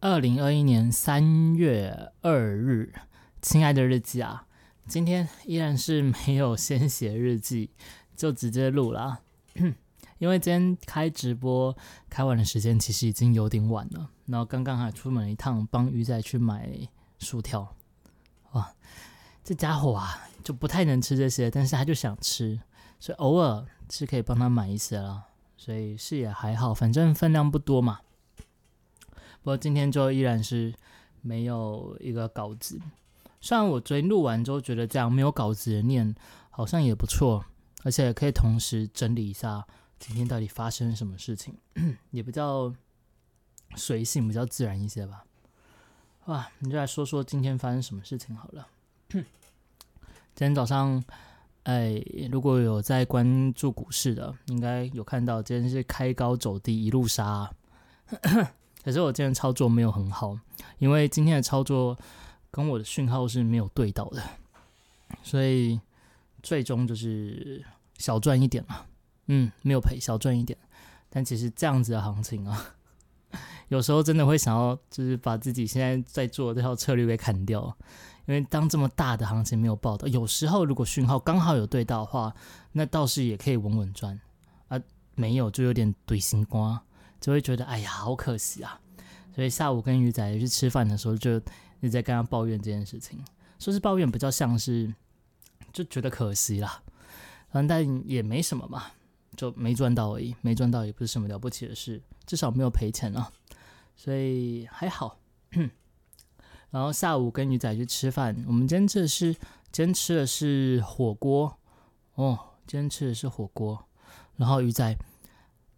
二零二一年三月二日，亲爱的日记啊，今天依然是没有先写日记，就直接录啦。因为今天开直播开完的时间其实已经有点晚了，然后刚刚还出门一趟帮鱼仔去买薯条。哇，这家伙啊就不太能吃这些，但是他就想吃，所以偶尔是可以帮他买一些了，所以是也还好，反正分量不多嘛。我今天就依然是没有一个稿子。虽然我昨天录完之后觉得这样没有稿子的念好像也不错，而且可以同时整理一下今天到底发生什么事情，也比较随性，比较自然一些吧。哇，你就来说说今天发生什么事情好了。今天早上，哎，如果有在关注股市的，应该有看到今天是开高走低，一路杀。可是我今天操作没有很好，因为今天的操作跟我的讯号是没有对到的，所以最终就是小赚一点嘛。嗯，没有赔，小赚一点。但其实这样子的行情啊，有时候真的会想要就是把自己现在在做这套策略给砍掉，因为当这么大的行情没有报到，有时候如果讯号刚好有对到的话，那倒是也可以稳稳赚啊。没有就有点怼心瓜。就会觉得哎呀，好可惜啊！所以下午跟鱼仔去吃饭的时候，就一直在跟他抱怨这件事情。说是抱怨，比较像是就觉得可惜啦。反正但也没什么嘛，就没赚到而已，没赚到也不是什么了不起的事，至少没有赔钱啊，所以还好。然后下午跟鱼仔去吃饭，我们今天吃的是今天吃的是火锅哦，今天吃的是火锅，然后鱼仔。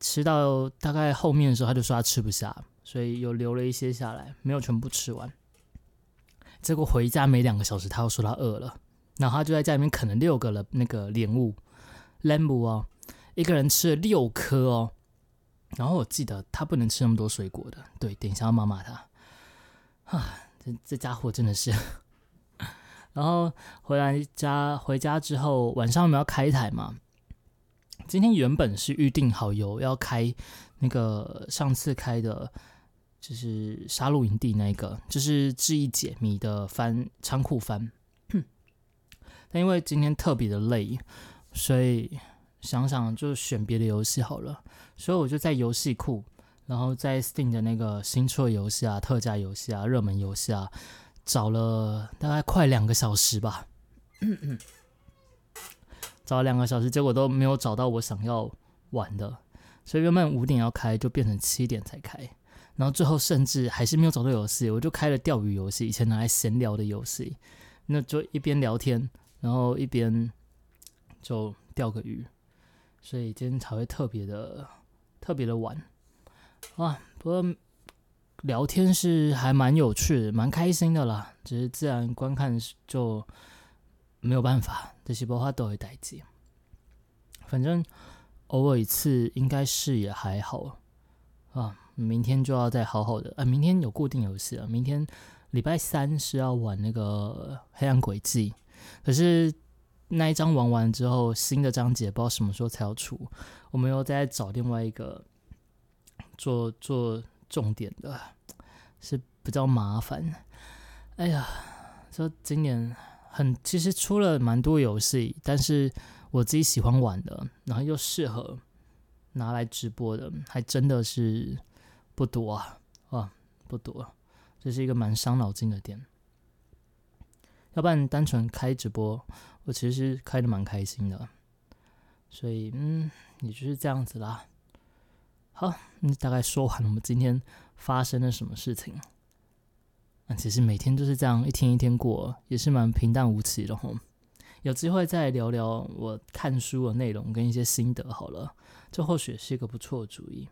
吃到大概后面的时候，他就说他吃不下，所以又留了一些下来，没有全部吃完。结果回家没两个小时，他又说他饿了，然后他就在家里面啃了六个了那个莲雾，lembu 哦，一个人吃了六颗哦。然后我记得他不能吃那么多水果的，对，等一下要骂骂他。啊，这这家伙真的是。然后回来家回家之后，晚上我们要开台嘛。今天原本是预定好有要开那个上次开的，就是杀戮营地那个，就是智意解谜的翻仓库翻。但因为今天特别的累，所以想想就选别的游戏好了。所以我就在游戏库，然后在 Steam 的那个新出的游戏啊、特价游戏啊、热门游戏啊，找了大概快两个小时吧。找了两个小时，结果都没有找到我想要玩的，所以原本五点要开，就变成七点才开。然后最后甚至还是没有找到游戏，我就开了钓鱼游戏，以前拿来闲聊的游戏，那就一边聊天，然后一边就钓个鱼。所以今天才会特别的特别的晚啊。不过聊天是还蛮有趣的，蛮开心的啦。只是自然观看就。没有办法，这些波话都会待机。反正偶尔一次应该是也还好啊。明天就要再好好的啊。明天有固定游戏啊。明天礼拜三是要玩那个黑暗轨迹，可是那一章玩完之后，新的章节不知道什么时候才要出。我们又再找另外一个做做重点的，是比较麻烦。哎呀，说今年。很，其实出了蛮多游戏，但是我自己喜欢玩的，然后又适合拿来直播的，还真的是不多啊，啊，不多，这是一个蛮伤脑筋的点。要不然单纯开直播，我其实开的蛮开心的，所以嗯，也就是这样子啦。好，那大概说完我们今天发生了什么事情。其实每天就是这样一天一天过，也是蛮平淡无奇的吼。有机会再聊聊我看书的内容跟一些心得好了，这或许是一个不错的主意。